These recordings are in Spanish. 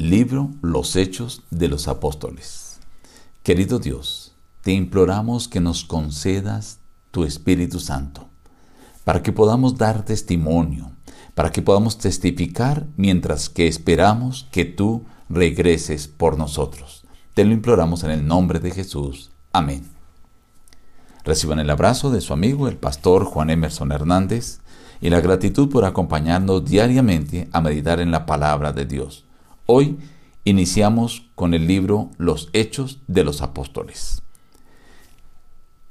Libro Los Hechos de los Apóstoles. Querido Dios, te imploramos que nos concedas tu Espíritu Santo, para que podamos dar testimonio, para que podamos testificar mientras que esperamos que tú regreses por nosotros. Te lo imploramos en el nombre de Jesús. Amén. Reciban el abrazo de su amigo el pastor Juan Emerson Hernández y la gratitud por acompañarnos diariamente a meditar en la palabra de Dios. Hoy iniciamos con el libro Los Hechos de los Apóstoles.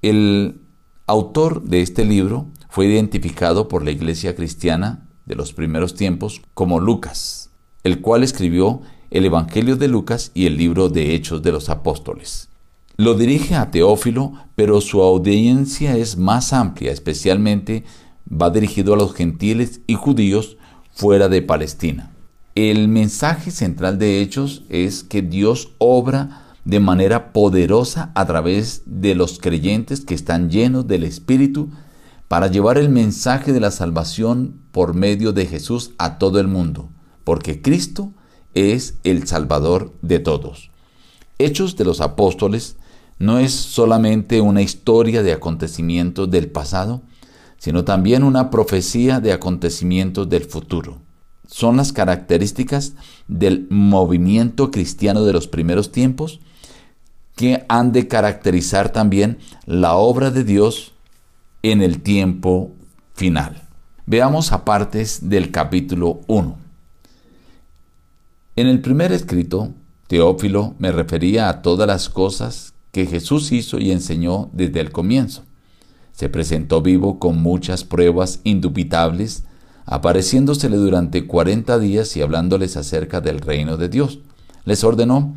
El autor de este libro fue identificado por la iglesia cristiana de los primeros tiempos como Lucas, el cual escribió el Evangelio de Lucas y el libro de Hechos de los Apóstoles. Lo dirige a Teófilo, pero su audiencia es más amplia, especialmente va dirigido a los gentiles y judíos fuera de Palestina. El mensaje central de Hechos es que Dios obra de manera poderosa a través de los creyentes que están llenos del Espíritu para llevar el mensaje de la salvación por medio de Jesús a todo el mundo, porque Cristo es el Salvador de todos. Hechos de los Apóstoles no es solamente una historia de acontecimientos del pasado, sino también una profecía de acontecimientos del futuro son las características del movimiento cristiano de los primeros tiempos que han de caracterizar también la obra de Dios en el tiempo final. Veamos a partes del capítulo 1. En el primer escrito, Teófilo me refería a todas las cosas que Jesús hizo y enseñó desde el comienzo. Se presentó vivo con muchas pruebas indubitables apareciéndosele durante cuarenta días y hablándoles acerca del reino de Dios. Les ordenó,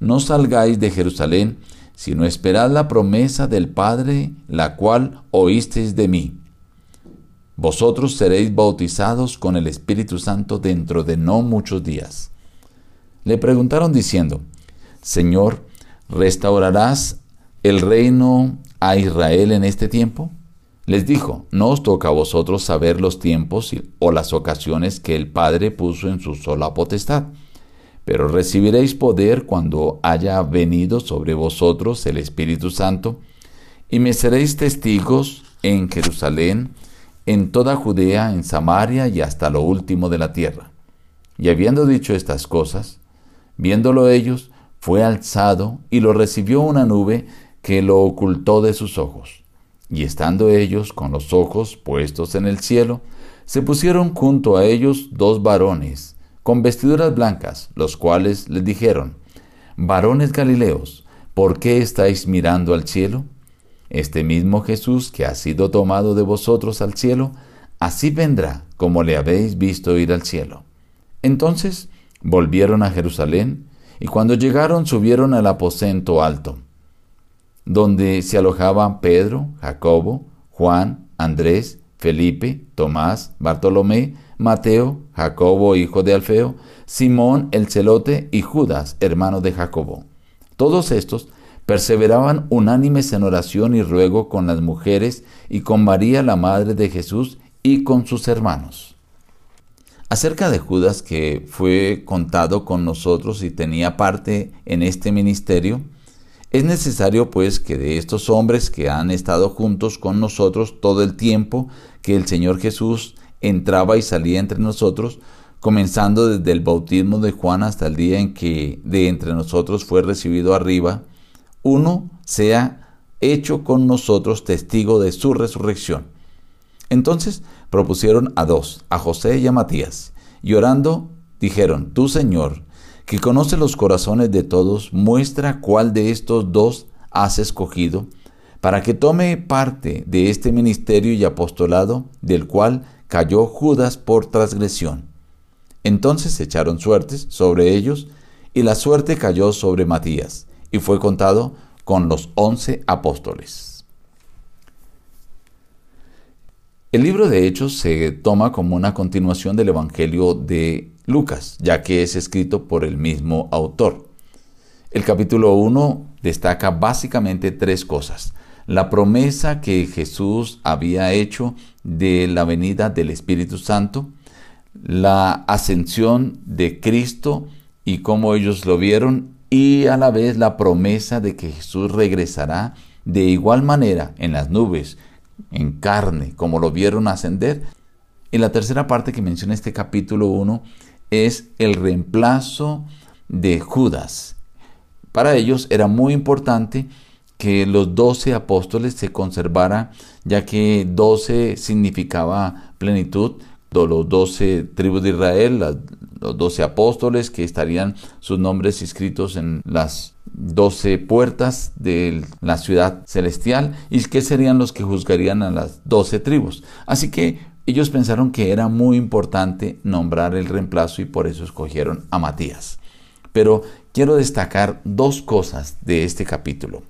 no salgáis de Jerusalén, sino esperad la promesa del Padre, la cual oísteis de mí. Vosotros seréis bautizados con el Espíritu Santo dentro de no muchos días. Le preguntaron diciendo, Señor, ¿restaurarás el reino a Israel en este tiempo? Les dijo, no os toca a vosotros saber los tiempos o las ocasiones que el Padre puso en su sola potestad, pero recibiréis poder cuando haya venido sobre vosotros el Espíritu Santo, y me seréis testigos en Jerusalén, en toda Judea, en Samaria y hasta lo último de la tierra. Y habiendo dicho estas cosas, viéndolo ellos, fue alzado y lo recibió una nube que lo ocultó de sus ojos. Y estando ellos con los ojos puestos en el cielo, se pusieron junto a ellos dos varones, con vestiduras blancas, los cuales les dijeron, Varones Galileos, ¿por qué estáis mirando al cielo? Este mismo Jesús que ha sido tomado de vosotros al cielo, así vendrá como le habéis visto ir al cielo. Entonces volvieron a Jerusalén, y cuando llegaron subieron al aposento alto donde se alojaban Pedro, Jacobo, Juan, Andrés, Felipe, Tomás, Bartolomé, Mateo, Jacobo, hijo de Alfeo, Simón el celote y Judas, hermano de Jacobo. Todos estos perseveraban unánimes en oración y ruego con las mujeres y con María, la madre de Jesús, y con sus hermanos. Acerca de Judas, que fue contado con nosotros y tenía parte en este ministerio, es necesario pues que de estos hombres que han estado juntos con nosotros todo el tiempo que el Señor Jesús entraba y salía entre nosotros, comenzando desde el bautismo de Juan hasta el día en que de entre nosotros fue recibido arriba, uno sea hecho con nosotros testigo de su resurrección. Entonces propusieron a dos, a José y a Matías, y orando dijeron, Tú Señor, que conoce los corazones de todos, muestra cuál de estos dos has escogido para que tome parte de este ministerio y apostolado del cual cayó Judas por transgresión. Entonces echaron suertes sobre ellos y la suerte cayó sobre Matías y fue contado con los once apóstoles. El libro de Hechos se toma como una continuación del Evangelio de Lucas, ya que es escrito por el mismo autor. El capítulo 1 destaca básicamente tres cosas. La promesa que Jesús había hecho de la venida del Espíritu Santo, la ascensión de Cristo y cómo ellos lo vieron y a la vez la promesa de que Jesús regresará de igual manera en las nubes, en carne, como lo vieron ascender. Y la tercera parte que menciona este capítulo 1 es el reemplazo de Judas. Para ellos era muy importante que los doce apóstoles se conservara, ya que doce significaba plenitud, los doce tribus de Israel, los doce apóstoles que estarían sus nombres inscritos en las doce puertas de la ciudad celestial y que serían los que juzgarían a las doce tribus. Así que ellos pensaron que era muy importante nombrar el reemplazo y por eso escogieron a Matías. Pero quiero destacar dos cosas de este capítulo.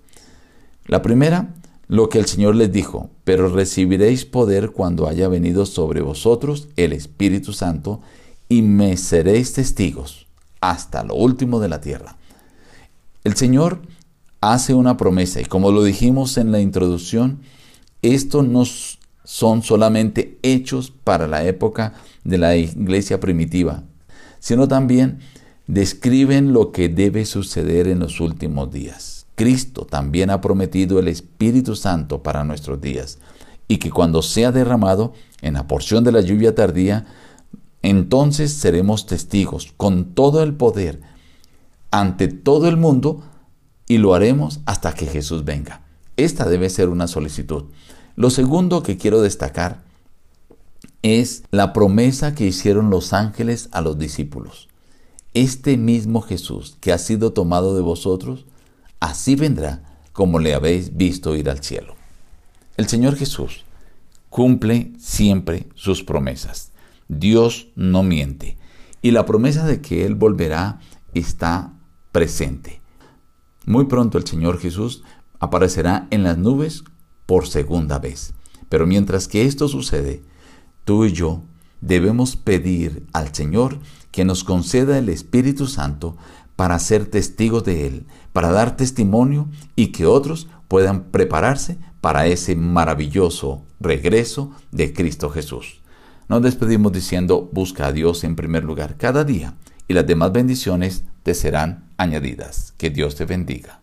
La primera, lo que el Señor les dijo, pero recibiréis poder cuando haya venido sobre vosotros el Espíritu Santo y me seréis testigos hasta lo último de la tierra. El Señor hace una promesa y como lo dijimos en la introducción, esto no son solamente hechos para la época de la iglesia primitiva, sino también describen lo que debe suceder en los últimos días. Cristo también ha prometido el Espíritu Santo para nuestros días y que cuando sea derramado en la porción de la lluvia tardía, entonces seremos testigos con todo el poder ante todo el mundo y lo haremos hasta que Jesús venga. Esta debe ser una solicitud. Lo segundo que quiero destacar es la promesa que hicieron los ángeles a los discípulos. Este mismo Jesús que ha sido tomado de vosotros, así vendrá como le habéis visto ir al cielo. El Señor Jesús cumple siempre sus promesas. Dios no miente. Y la promesa de que Él volverá está presente. Muy pronto el Señor Jesús aparecerá en las nubes por segunda vez. Pero mientras que esto sucede, tú y yo debemos pedir al Señor que nos conceda el Espíritu Santo para ser testigos de Él, para dar testimonio y que otros puedan prepararse para ese maravilloso regreso de Cristo Jesús. Nos despedimos diciendo, busca a Dios en primer lugar cada día y las demás bendiciones te serán añadidas. Que Dios te bendiga.